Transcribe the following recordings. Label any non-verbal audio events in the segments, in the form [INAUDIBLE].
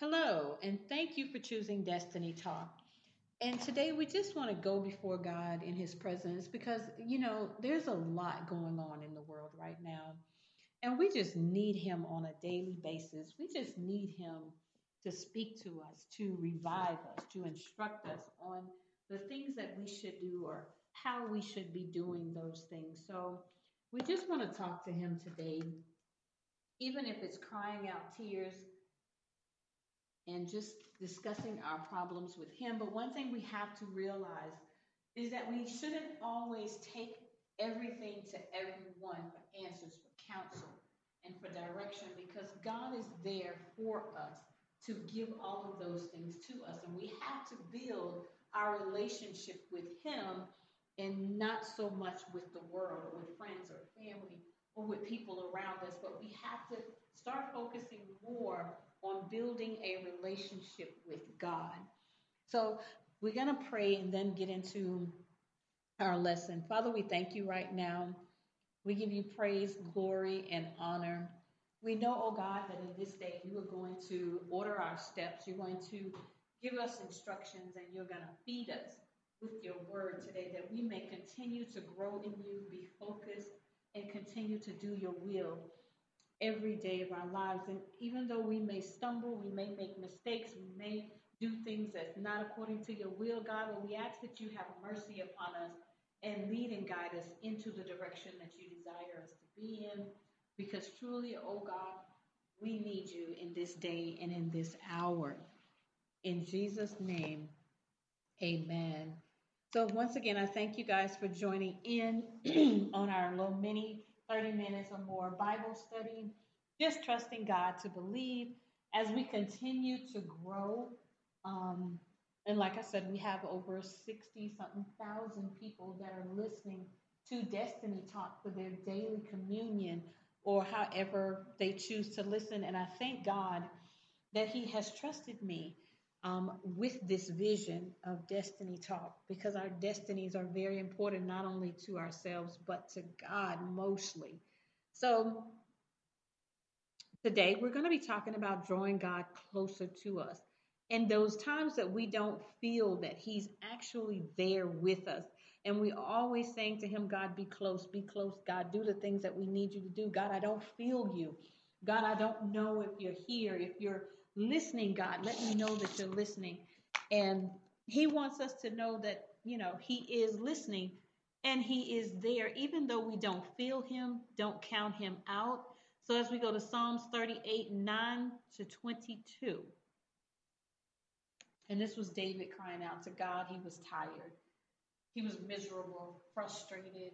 Hello, and thank you for choosing Destiny Talk. And today we just want to go before God in His presence because, you know, there's a lot going on in the world right now. And we just need Him on a daily basis. We just need Him to speak to us, to revive us, to instruct us on the things that we should do or how we should be doing those things. So we just want to talk to Him today, even if it's crying out tears and just discussing our problems with Him. But one thing we have to realize is that we shouldn't always take everything to everyone for answers, for counsel, and for direction because God is there for us to give all of those things to us. And we have to build our relationship with Him and not so much with the world or with friends or family or with people around us, but we have to start focusing more building a relationship with God. So we're going to pray and then get into our lesson. Father, we thank you right now. We give you praise, glory, and honor. We know, oh God, that in this day you are going to order our steps. You're going to give us instructions and you're going to feed us with your word today that we may continue to grow in you, be focused, and continue to do your will every day of our lives. And even though we may stumble, we may make mistakes, we may do things that's not according to your will, God, but we ask that you have mercy upon us and lead and guide us into the direction that you desire us to be in. Because truly, oh God, we need you in this day and in this hour. In Jesus' name, amen. So, once again, I thank you guys for joining in [CLEARS THROAT] on our little mini 30 minutes or more Bible study, just trusting God to believe as we continue to grow. Um, and like I said, we have over 60 something thousand people that are listening to Destiny Talk for their daily communion or however they choose to listen. And I thank God that He has trusted me um, with this vision of Destiny Talk because our destinies are very important, not only to ourselves, but to God mostly. So, today we're going to be talking about drawing God closer to us. And those times that we don't feel that He's actually there with us. And we always saying to Him, God, be close, be close. God, do the things that we need you to do. God, I don't feel you. God, I don't know if you're here, if you're listening, God. Let me know that you're listening. And He wants us to know that, you know, He is listening and He is there, even though we don't feel Him, don't count Him out. So as we go to Psalms 38 9 to 22. And this was David crying out to God. He was tired. He was miserable, frustrated,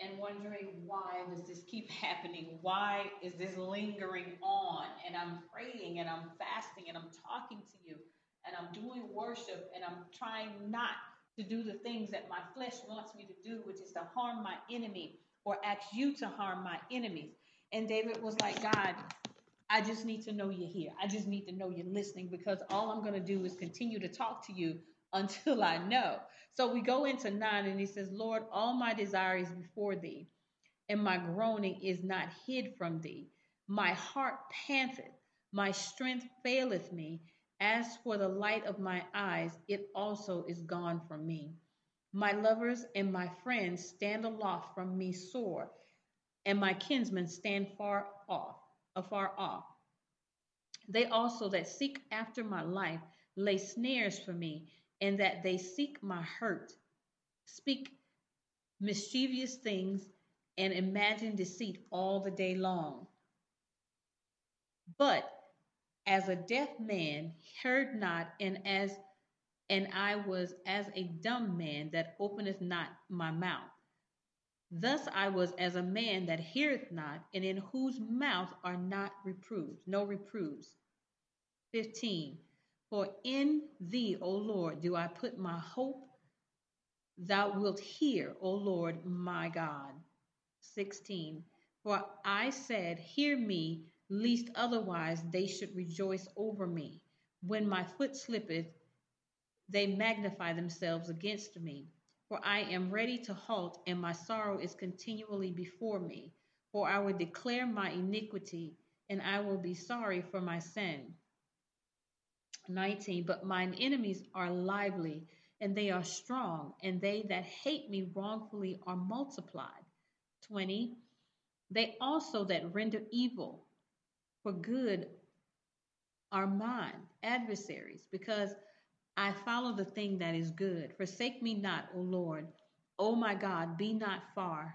and wondering why does this keep [LAUGHS] happening? Why is this lingering on? And I'm praying and I'm fasting and I'm talking to you and I'm doing worship and I'm trying not to do the things that my flesh wants me to do, which is to harm my enemy or ask you to harm my enemies. And David was like, God, I just need to know you're here. I just need to know you're listening because all I'm going to do is continue to talk to you until I know. So we go into nine, and he says, Lord, all my desire is before thee, and my groaning is not hid from thee. My heart panteth, my strength faileth me. As for the light of my eyes, it also is gone from me. My lovers and my friends stand aloft from me sore, and my kinsmen stand far off, uh, afar off. They also that seek after my life lay snares for me, and that they seek my hurt, speak mischievous things, and imagine deceit all the day long. But as a deaf man heard not, and as and I was as a dumb man that openeth not my mouth. Thus I was as a man that heareth not, and in whose mouth are not reproofs, no reproofs. 15. For in thee, O Lord, do I put my hope. Thou wilt hear, O Lord my God. 16. For I said, Hear me, lest otherwise they should rejoice over me. When my foot slippeth, they magnify themselves against me. For I am ready to halt, and my sorrow is continually before me. For I will declare my iniquity, and I will be sorry for my sin. 19. But mine enemies are lively, and they are strong, and they that hate me wrongfully are multiplied. 20. They also that render evil for good are mine adversaries, because I follow the thing that is good. Forsake me not, O Lord. O my God, be not far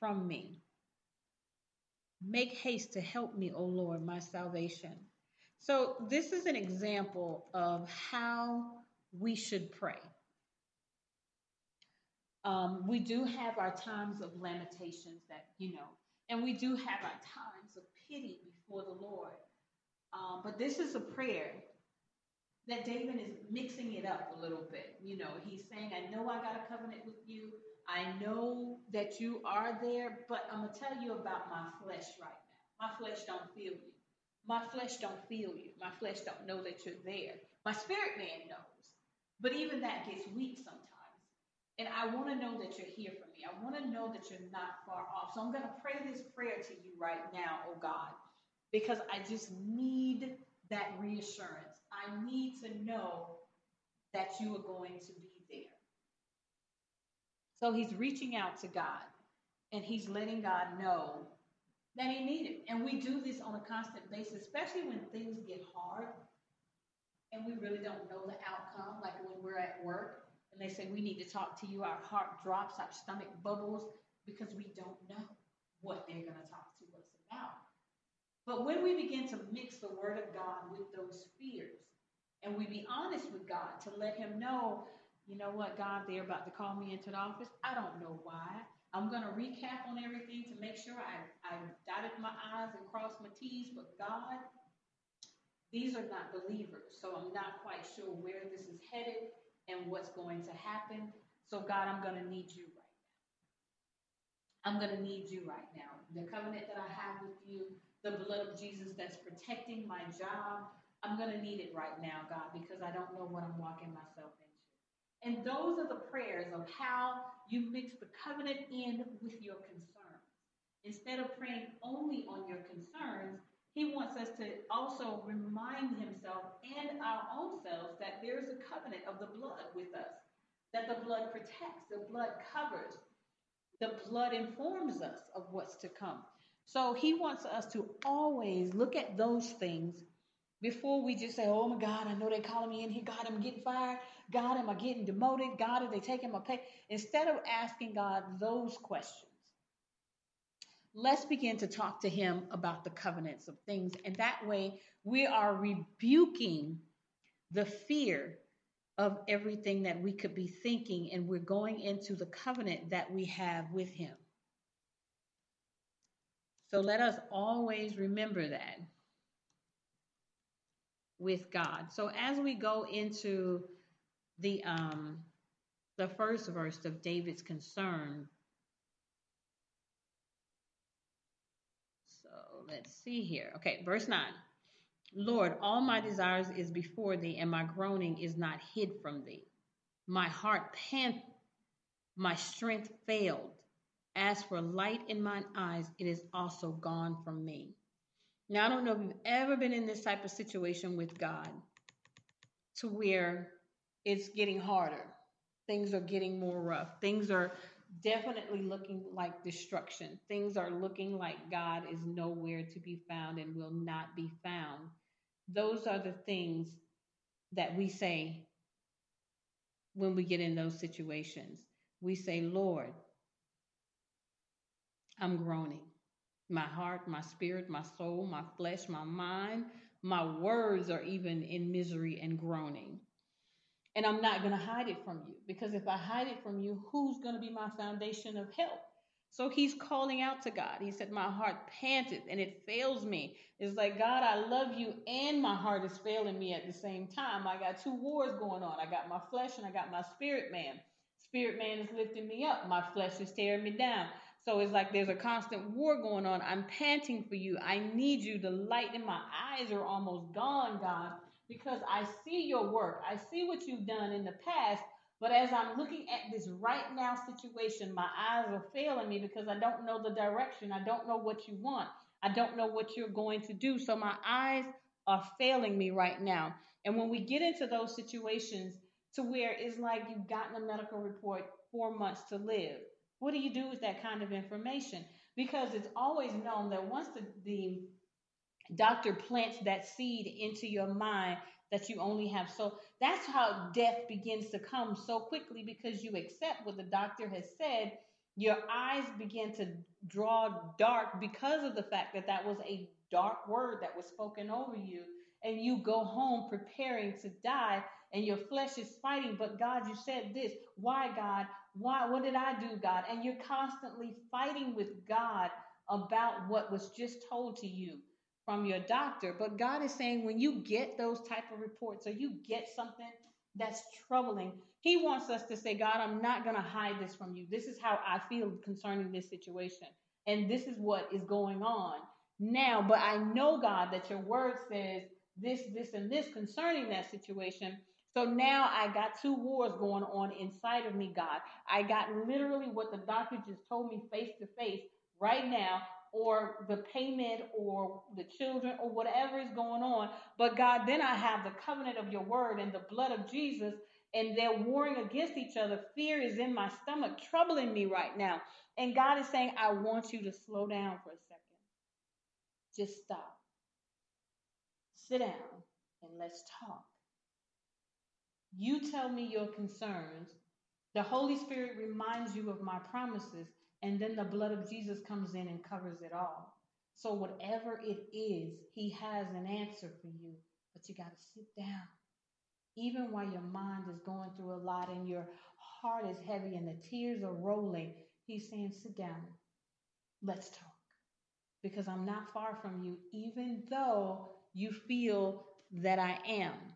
from me. Make haste to help me, O Lord, my salvation. So, this is an example of how we should pray. Um, we do have our times of lamentations that, you know, and we do have our times of pity before the Lord. Um, but this is a prayer that David is mixing it up a little bit. You know, he's saying, I know I got a covenant with you. I know that you are there, but I'm going to tell you about my flesh right now. My flesh don't feel you. My flesh don't feel you. My flesh don't know that you're there. My spirit man knows. But even that gets weak sometimes. And I want to know that you're here for me. I want to know that you're not far off. So I'm going to pray this prayer to you right now, oh God, because I just need that reassurance. I need to know that you are going to be there. So he's reaching out to God and he's letting God know that he needed. And we do this on a constant basis, especially when things get hard and we really don't know the outcome, like when we're at work and they say, We need to talk to you. Our heart drops, our stomach bubbles because we don't know what they're going to talk to us about. But when we begin to mix the Word of God with those fears, and we be honest with God to let Him know, you know what, God, they're about to call me into the office. I don't know why. I'm going to recap on everything to make sure I, I dotted my I's and crossed my T's. But God, these are not believers. So I'm not quite sure where this is headed and what's going to happen. So, God, I'm going to need you right now. I'm going to need you right now. The covenant that I have with you, the blood of Jesus that's protecting my job, I'm going to need it right now, God, because I don't know what I'm walking myself into. And those are the prayers of how you mix the covenant in with your concerns. Instead of praying only on your concerns, he wants us to also remind himself and our own selves that there's a covenant of the blood with us, that the blood protects, the blood covers, the blood informs us of what's to come. So he wants us to always look at those things before we just say, oh my God, I know they're calling me in here. God, I'm getting fired. God, am I getting demoted? God, are they taking my pay? Instead of asking God those questions, let's begin to talk to Him about the covenants of things. And that way, we are rebuking the fear of everything that we could be thinking, and we're going into the covenant that we have with Him. So let us always remember that with God. So as we go into the um the first verse of David's concern. So let's see here. Okay, verse 9. Lord, all my desires is before thee, and my groaning is not hid from thee. My heart pant, my strength failed. As for light in mine eyes, it is also gone from me. Now, I don't know if you've ever been in this type of situation with God to where it's getting harder. Things are getting more rough. Things are definitely looking like destruction. Things are looking like God is nowhere to be found and will not be found. Those are the things that we say when we get in those situations. We say, Lord, I'm groaning my heart, my spirit, my soul, my flesh, my mind, my words are even in misery and groaning. And I'm not going to hide it from you because if I hide it from you, who's going to be my foundation of help? So he's calling out to God. He said, My heart panted and it fails me. It's like, God, I love you, and my heart is failing me at the same time. I got two wars going on. I got my flesh and I got my spirit man. Spirit man is lifting me up, my flesh is tearing me down. So it's like there's a constant war going on. I'm panting for you. I need you. The light in my eyes are almost gone, God, because I see your work. I see what you've done in the past. But as I'm looking at this right now situation, my eyes are failing me because I don't know the direction. I don't know what you want. I don't know what you're going to do. So my eyes are failing me right now. And when we get into those situations to where it's like you've gotten a medical report four months to live, what do you do with that kind of information? Because it's always known that once the, the doctor plants that seed into your mind that you only have so that's how death begins to come so quickly because you accept what the doctor has said your eyes begin to draw dark because of the fact that that was a dark word that was spoken over you and you go home preparing to die and your flesh is fighting but god you said this why god why what did i do god and you're constantly fighting with god about what was just told to you from your doctor. But God is saying when you get those type of reports or you get something that's troubling, He wants us to say, God, I'm not going to hide this from you. This is how I feel concerning this situation. And this is what is going on now. But I know, God, that your word says this, this, and this concerning that situation. So now I got two wars going on inside of me, God. I got literally what the doctor just told me face to face right now or the payment or the children or whatever is going on. But God, then I have the covenant of your word and the blood of Jesus, and they're warring against each other. Fear is in my stomach, troubling me right now. And God is saying, I want you to slow down for a second. Just stop. Sit down and let's talk. You tell me your concerns. The Holy Spirit reminds you of my promises and then the blood of Jesus comes in and covers it all. So, whatever it is, He has an answer for you, but you got to sit down. Even while your mind is going through a lot and your heart is heavy and the tears are rolling, He's saying, Sit down. Let's talk. Because I'm not far from you, even though you feel that I am.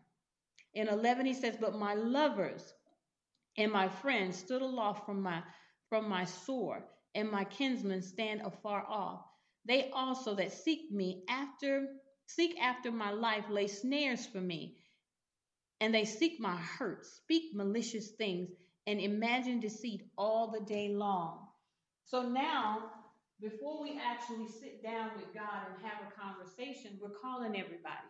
In 11, he says, But my lovers and my friends stood aloft from my from my sword and my kinsmen stand afar off. They also that seek me after seek after my life lay snares for me, and they seek my hurt, speak malicious things, and imagine deceit all the day long. So now, before we actually sit down with God and have a conversation, we're calling everybody.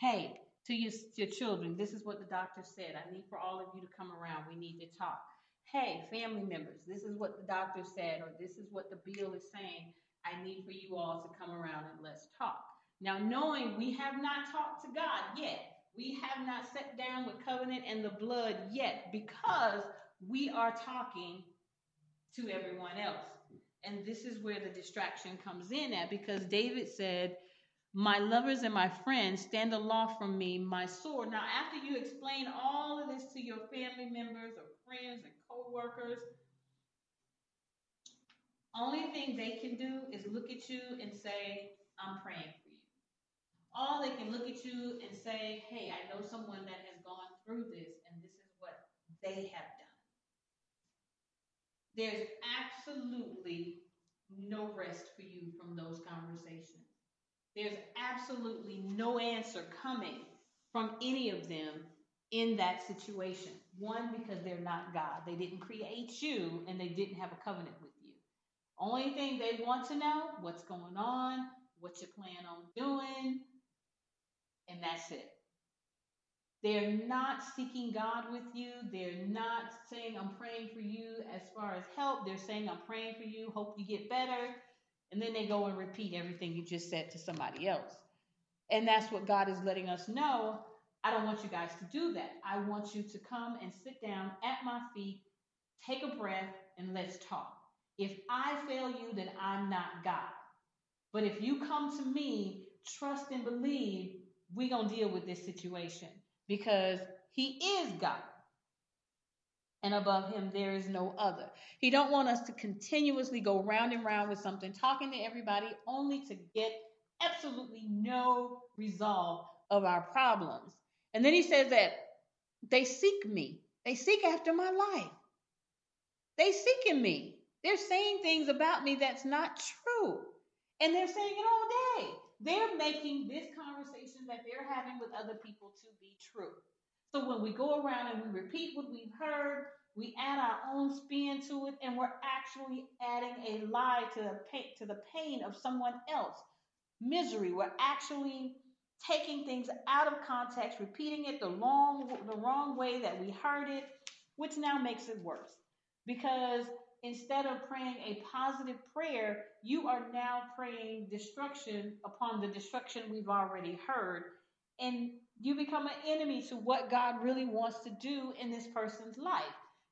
Hey, to your, your children, this is what the doctor said. I need for all of you to come around. We need to talk hey, family members, this is what the doctor said, or this is what the bill is saying. I need for you all to come around and let's talk. Now, knowing we have not talked to God yet, we have not sat down with covenant and the blood yet because we are talking to everyone else. And this is where the distraction comes in at because David said, My lovers and my friends stand aloft from me, my sword. Now, after you explain all of this to your family members or friends and co-workers. Only thing they can do is look at you and say, I'm praying for you. All they can look at you and say, hey, I know someone that has gone through this and this is what they have done. There's absolutely no rest for you from those conversations. There's absolutely no answer coming from any of them in that situation. One, because they're not God. They didn't create you and they didn't have a covenant with you. Only thing they want to know what's going on, what you plan on doing, and that's it. They're not seeking God with you. They're not saying, I'm praying for you as far as help. They're saying, I'm praying for you, hope you get better. And then they go and repeat everything you just said to somebody else. And that's what God is letting us know I don't want you guys to do that. I want you to come and sit down at my feet, take a breath, and let's talk. If I fail you, then I'm not God. But if you come to me, trust and believe, we're going to deal with this situation because He is God. And above him there is no other. He don't want us to continuously go round and round with something, talking to everybody only to get absolutely no resolve of our problems. And then he says that they seek me. They seek after my life. They seeking me. They're saying things about me that's not true. And they're saying it all day. They're making this conversation that they're having with other people to be true. So when we go around and we repeat what we've heard, we add our own spin to it, and we're actually adding a lie to the pain, to the pain of someone else. Misery. We're actually taking things out of context, repeating it the wrong the wrong way that we heard it, which now makes it worse. Because instead of praying a positive prayer, you are now praying destruction upon the destruction we've already heard. And you become an enemy to what God really wants to do in this person's life.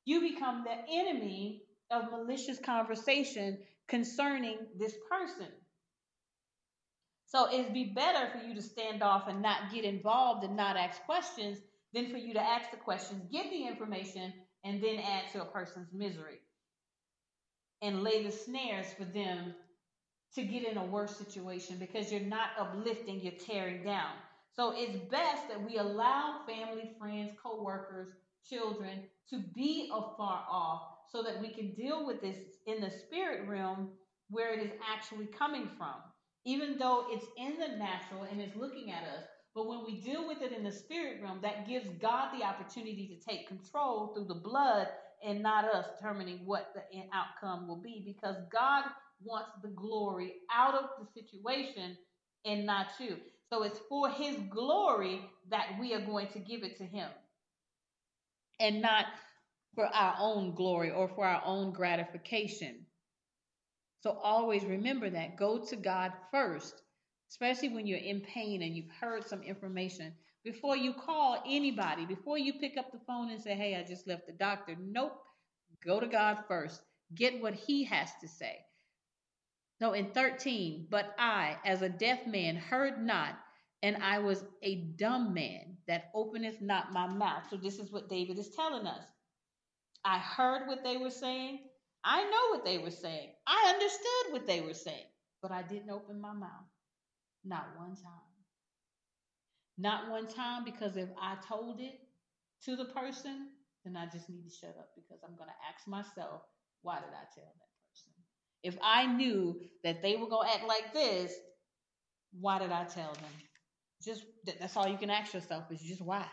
You become the enemy of malicious conversation concerning this person. So it'd be better for you to stand off and not get involved and not ask questions than for you to ask the questions, get the information, and then add to a person's misery and lay the snares for them to get in a worse situation because you're not uplifting, you're tearing down. So it's best that we allow family, friends, co-workers, children to be afar off so that we can deal with this in the spirit realm where it is actually coming from. Even though it's in the natural and it's looking at us, but when we deal with it in the spirit realm, that gives God the opportunity to take control through the blood and not us determining what the outcome will be because God wants the glory out of the situation and not you. So it's for his glory that we are going to give it to him and not for our own glory or for our own gratification. So always remember that. Go to God first, especially when you're in pain and you've heard some information. Before you call anybody, before you pick up the phone and say, Hey, I just left the doctor. Nope. Go to God first. Get what He has to say. No, in 13, but I, as a deaf man, heard not, and I was a dumb man that openeth not my mouth. So this is what David is telling us. I heard what they were saying. I know what they were saying. I understood what they were saying, but I didn't open my mouth. Not one time. Not one time because if I told it to the person, then I just need to shut up because I'm going to ask myself, why did I tell person? If I knew that they were going to act like this, why did I tell them? Just that's all you can ask yourself is just why.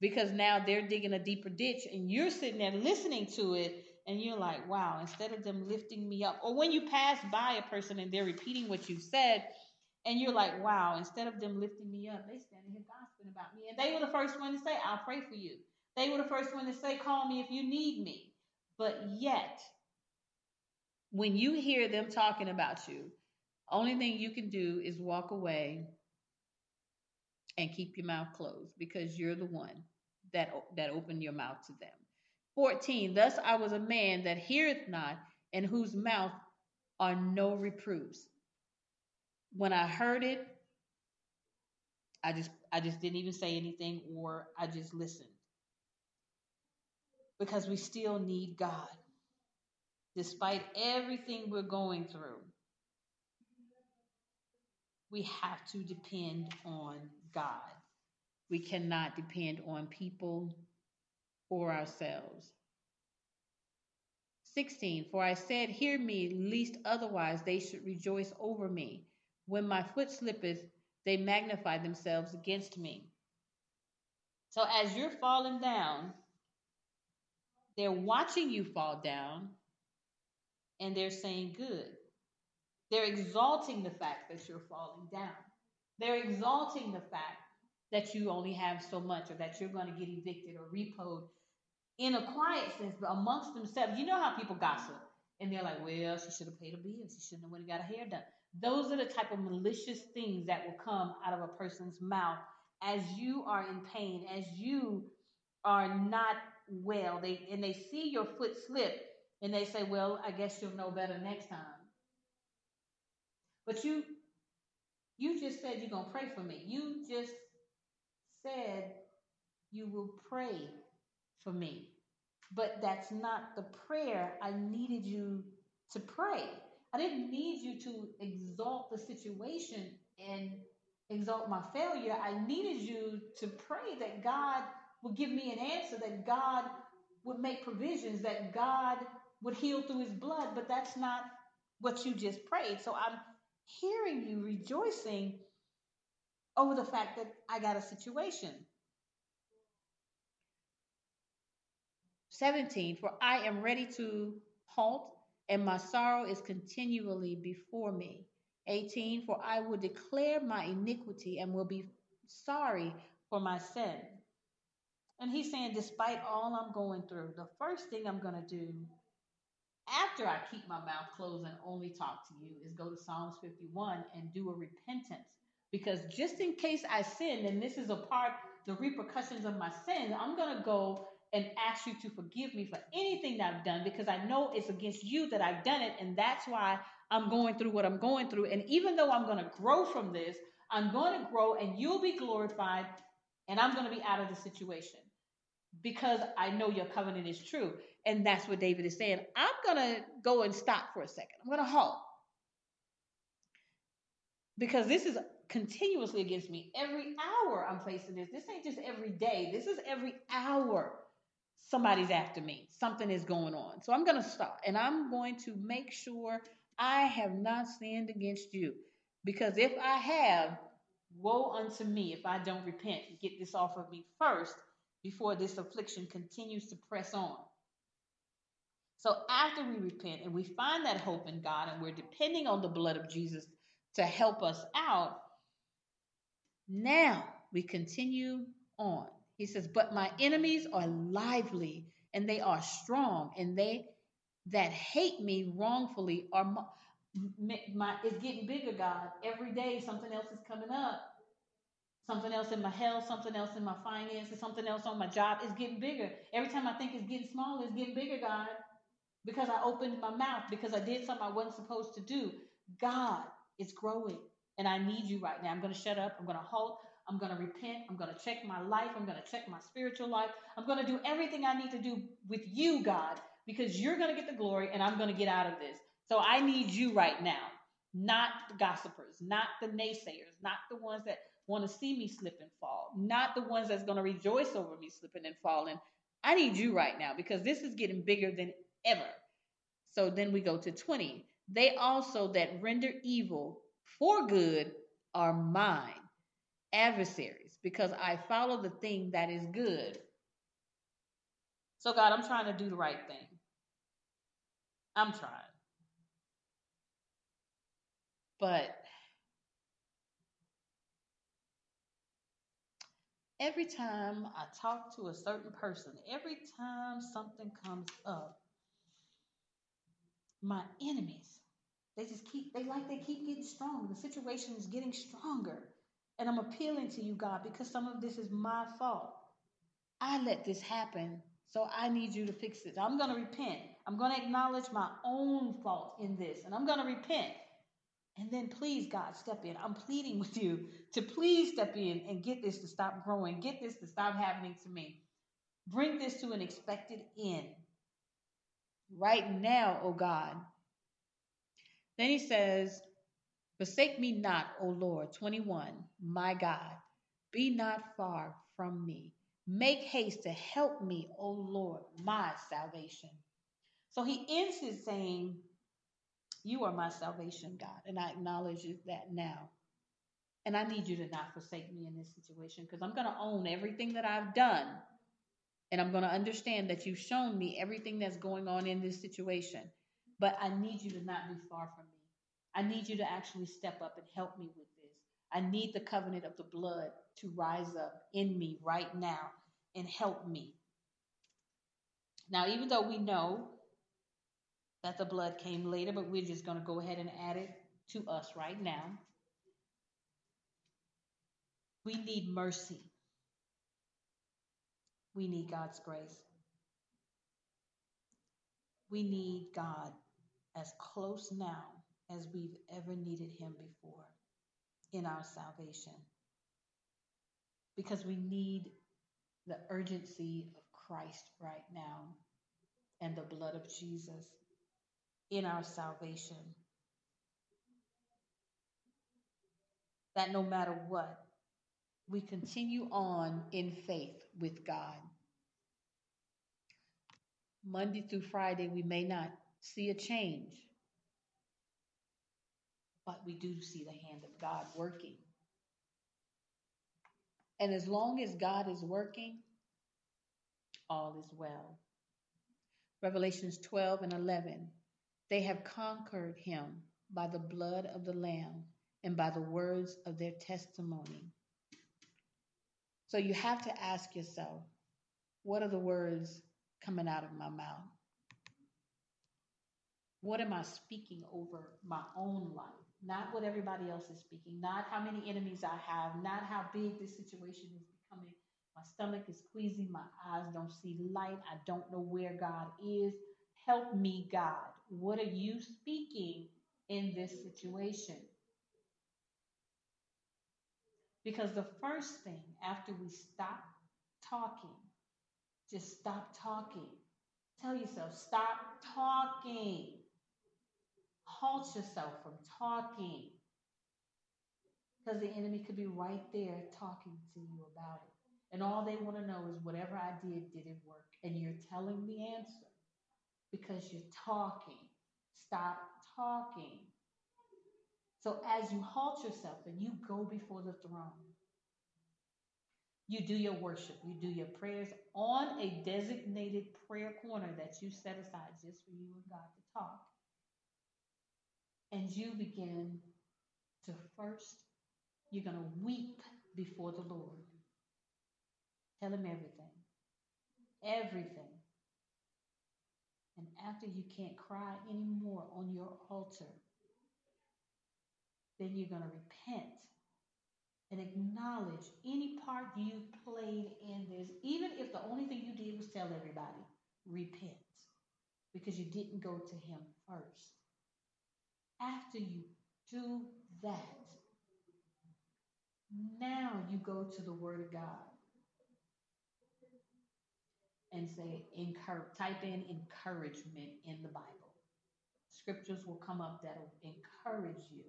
Because now they're digging a deeper ditch and you're sitting there listening to it and you're like, wow, instead of them lifting me up, or when you pass by a person and they're repeating what you said, and you're like, wow, instead of them lifting me up, they standing here gossiping about me. And they were the first one to say, I'll pray for you. They were the first one to say, call me if you need me. But yet, when you hear them talking about you, only thing you can do is walk away and keep your mouth closed because you're the one that that opened your mouth to them. 14 Thus I was a man that heareth not and whose mouth are no reproofs when I heard it, I just I just didn't even say anything or I just listened. Because we still need God. Despite everything we're going through, we have to depend on God. We cannot depend on people or ourselves. 16 For I said, Hear me, lest otherwise they should rejoice over me. When my foot slippeth, they magnify themselves against me. So as you're falling down, they're watching you fall down and they're saying good. They're exalting the fact that you're falling down. They're exalting the fact that you only have so much or that you're going to get evicted or repoed in a quiet sense, but amongst themselves. You know how people gossip and they're like, well, she should have paid a bill. She shouldn't have went and got her hair done. Those are the type of malicious things that will come out of a person's mouth as you are in pain, as you are not well. They and they see your foot slip and they say, "Well, I guess you'll know better next time." But you you just said you're going to pray for me. You just said you will pray for me. But that's not the prayer I needed you to pray. I didn't need you to exalt the situation and exalt my failure. I needed you to pray that God would give me an answer, that God would make provisions, that God would heal through his blood. But that's not what you just prayed. So I'm hearing you rejoicing over the fact that I got a situation. 17, for I am ready to halt and my sorrow is continually before me. 18 For I will declare my iniquity and will be sorry for my sin. And he's saying, despite all I'm going through, the first thing I'm going to do after I keep my mouth closed and only talk to you is go to Psalms 51 and do a repentance. Because just in case I sin, and this is a part, the repercussions of my sin, I'm going to go and ask you to forgive me for anything that I've done because I know it's against you that I've done it. And that's why I'm going through what I'm going through. And even though I'm going to grow from this, I'm going to grow and you'll be glorified and I'm going to be out of the situation because I know your covenant is true. And that's what David is saying. I'm going to go and stop for a second. I'm going to halt. Because this is continuously against me. Every hour I'm facing this. This ain't just every day. This is every hour somebody's after me. Something is going on. So I'm going to stop and I'm going to make sure I have not sinned against you. Because if I have, woe unto me if I don't repent and get this off of me first before this affliction continues to press on. So after we repent and we find that hope in God and we're depending on the blood of Jesus to help us out, now we continue on. He says, But my enemies are lively and they are strong, and they that hate me wrongfully are my, my, it's getting bigger, God. Every day something else is coming up. Something else in my health, something else in my finances, something else on my job. It's getting bigger. Every time I think it's getting smaller, it's getting bigger, God. Because I opened my mouth, because I did something I wasn't supposed to do. God, it's growing. And I need you right now. I'm going to shut up. I'm going to halt. I'm going to repent. I'm going to check my life. I'm going to check my spiritual life. I'm going to do everything I need to do with you, God, because you're going to get the glory and I'm going to get out of this. So I need you right now, not the gossipers, not the naysayers, not the ones that want to see me slip and fall, not the ones that's going to rejoice over me slipping and falling. I need you right now because this is getting bigger than ever. So then we go to 20. They also that render evil for good are mine adversaries because I follow the thing that is good. So, God, I'm trying to do the right thing. I'm trying. But every time I talk to a certain person, every time something comes up, my enemies, they just keep, they like they keep getting strong. The situation is getting stronger. And I'm appealing to you, God, because some of this is my fault. I let this happen, so I need you to fix it. I'm going to repent. I'm going to acknowledge my own fault in this, and I'm going to repent. And then please, God, step in. I'm pleading with you to please step in and get this to stop growing, get this to stop happening to me. Bring this to an expected end. Right now, O God. Then he says, Forsake me not, O Lord. 21. My God, be not far from me. Make haste to help me, O Lord, my salvation. So he ends his saying, You are my salvation, God. And I acknowledge that now. And I need you to not forsake me in this situation because I'm going to own everything that I've done. And I'm going to understand that you've shown me everything that's going on in this situation. But I need you to not be far from me. I need you to actually step up and help me with this. I need the covenant of the blood to rise up in me right now and help me. Now, even though we know that the blood came later, but we're just going to go ahead and add it to us right now. We need mercy. We need God's grace. We need God as close now as we've ever needed Him before in our salvation. Because we need the urgency of Christ right now and the blood of Jesus in our salvation. That no matter what, we continue on in faith with God. Monday through Friday, we may not see a change, but we do see the hand of God working. And as long as God is working, all is well. Revelations 12 and 11. They have conquered him by the blood of the Lamb and by the words of their testimony. So you have to ask yourself, what are the words coming out of my mouth? What am I speaking over my own life? Not what everybody else is speaking, not how many enemies I have, not how big this situation is becoming. My stomach is queasy, my eyes don't see light, I don't know where God is. Help me, God. What are you speaking in this situation? Because the first thing after we stop talking, just stop talking. Tell yourself, stop talking. Halt yourself from talking. Because the enemy could be right there talking to you about it. And all they want to know is whatever I did, did it work? And you're telling the answer because you're talking. Stop talking. So as you halt yourself and you go before the throne, you do your worship, you do your prayers on a designated prayer corner that you set aside just for you and God to talk. And you begin to first, you're going to weep before the Lord. Tell him everything. Everything. And after you can't cry anymore on your altar, then you're going to repent and acknowledge any part you played in this, even if the only thing you did was tell everybody, repent, because you didn't go to Him first. After you do that, now you go to the Word of God and say, type in encouragement in the Bible. Scriptures will come up that'll encourage you.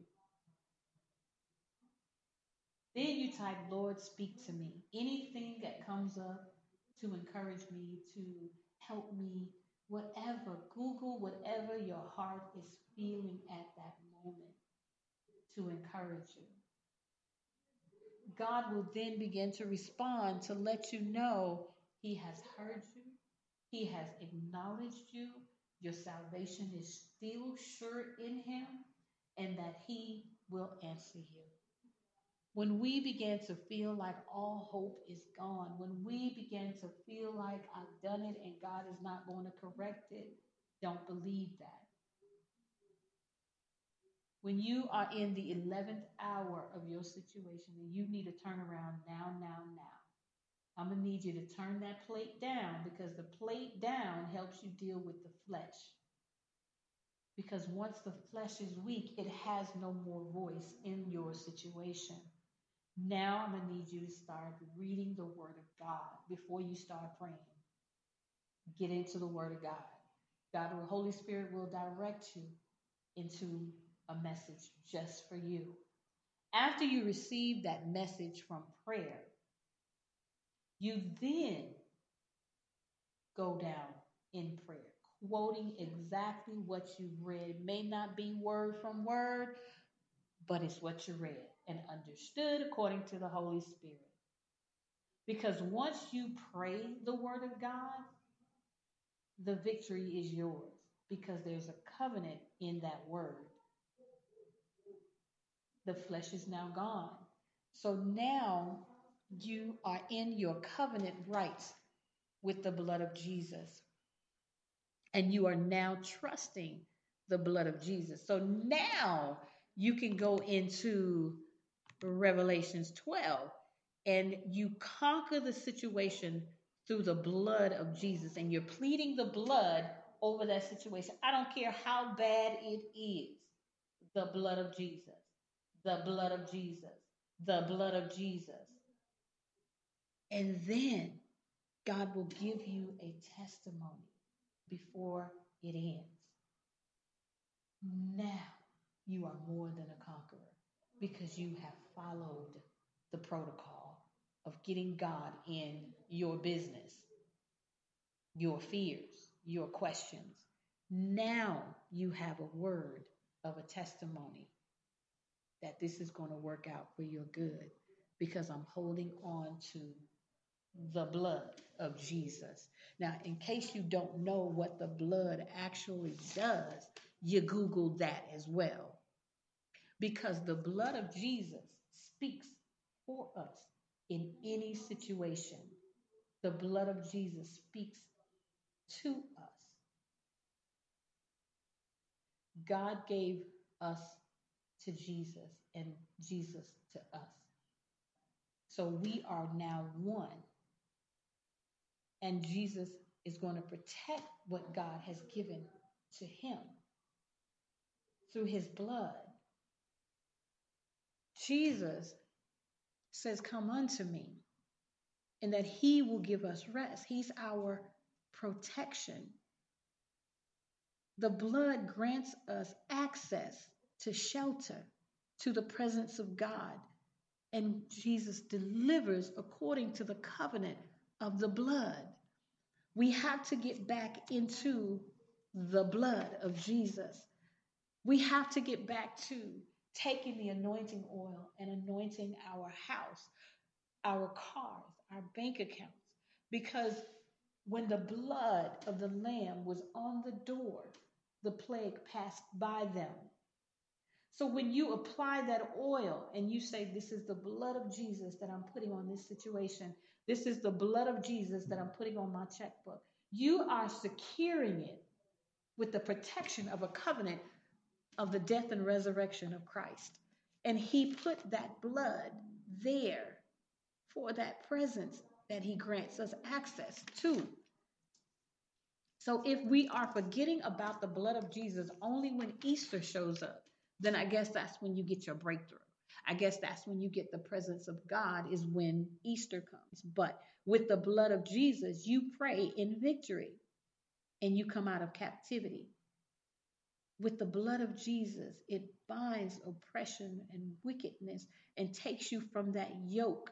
Then you type, Lord, speak to me. Anything that comes up to encourage me, to help me, whatever, Google whatever your heart is feeling at that moment to encourage you. God will then begin to respond to let you know He has heard you, He has acknowledged you, your salvation is still sure in Him, and that He will answer you. When we begin to feel like all hope is gone, when we begin to feel like I've done it and God is not going to correct it, don't believe that. When you are in the 11th hour of your situation and you need to turn around now, now, now, I'm going to need you to turn that plate down because the plate down helps you deal with the flesh. Because once the flesh is weak, it has no more voice in your situation. Now I'm going to need you to start reading the Word of God before you start praying. Get into the Word of God. God, the Holy Spirit will direct you into a message just for you. After you receive that message from prayer, you then go down in prayer, quoting exactly what you've read. May not be word from word, but it's what you read and understood according to the Holy Spirit. Because once you pray the word of God, the victory is yours because there's a covenant in that word. The flesh is now gone. So now you are in your covenant rights with the blood of Jesus. And you are now trusting the blood of Jesus. So now you can go into Revelations 12 and you conquer the situation through the blood of Jesus and you're pleading the blood over that situation. I don't care how bad it is. The blood of Jesus. The blood of Jesus. The blood of Jesus. And then God will give you a testimony before it ends. Now you are more than a conqueror because you have followed the protocol of getting God in your business, your fears, your questions. Now you have a word of a testimony that this is going to work out for your good because I'm holding on to the blood of Jesus. Now, in case you don't know what the blood actually does, you Google that as well because the blood of Jesus speaks for us in any situation. The blood of Jesus speaks to us. God gave us to Jesus and Jesus to us. So we are now one. And Jesus is going to protect what God has given to him through his blood. Jesus says, Come unto me, and that he will give us rest. He's our protection. The blood grants us access to shelter, to the presence of God. And Jesus delivers according to the covenant of the blood. We have to get back into the blood of Jesus. We have to get back to taking the anointing oil and anointing our house, our cars, our bank accounts. Because when the blood of the Lamb was on the door, the plague passed by them. So when you apply that oil and you say, This is the blood of Jesus that I'm putting on this situation, this is the blood of Jesus that I'm putting on my checkbook, you are securing it with the protection of a covenant of the death and resurrection of Christ. And he put that blood there for that presence that he grants us access to. So if we are forgetting about the blood of Jesus only when Easter shows up, then I guess that's when you get your breakthrough. I guess that's when you get the presence of God, is when Easter comes. But with the blood of Jesus, you pray in victory and you come out of captivity. With the blood of Jesus, it binds oppression and wickedness and takes you from that yoke.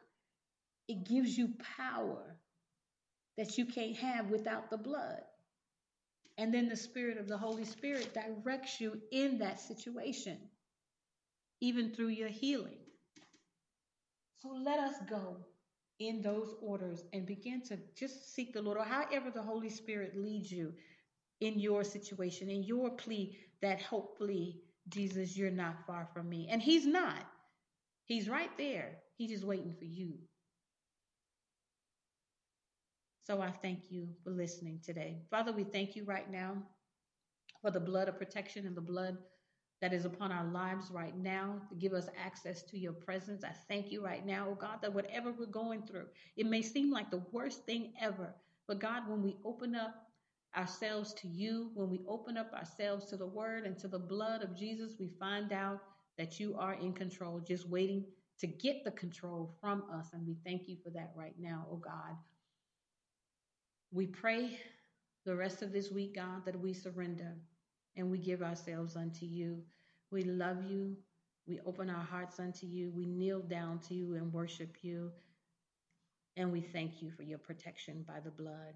It gives you power that you can't have without the blood. And then the Spirit of the Holy Spirit directs you in that situation, even through your healing. So let us go in those orders and begin to just seek the Lord, or however the Holy Spirit leads you in your situation, in your plea that hopefully, Jesus, you're not far from me. And He's not. He's right there. He's just waiting for you. So I thank you for listening today. Father, we thank you right now for the blood of protection and the blood that is upon our lives right now to give us access to your presence. I thank you right now, oh God, that whatever we're going through, it may seem like the worst thing ever. But God, when we open up ourselves to you, when we open up ourselves to the word and to the blood of Jesus, we find out that you are in control, just waiting to get the control from us. And we thank you for that right now, oh God. We pray the rest of this week, God, that we surrender and we give ourselves unto you. We love you. We open our hearts unto you. We kneel down to you and worship you. And we thank you for your protection by the blood.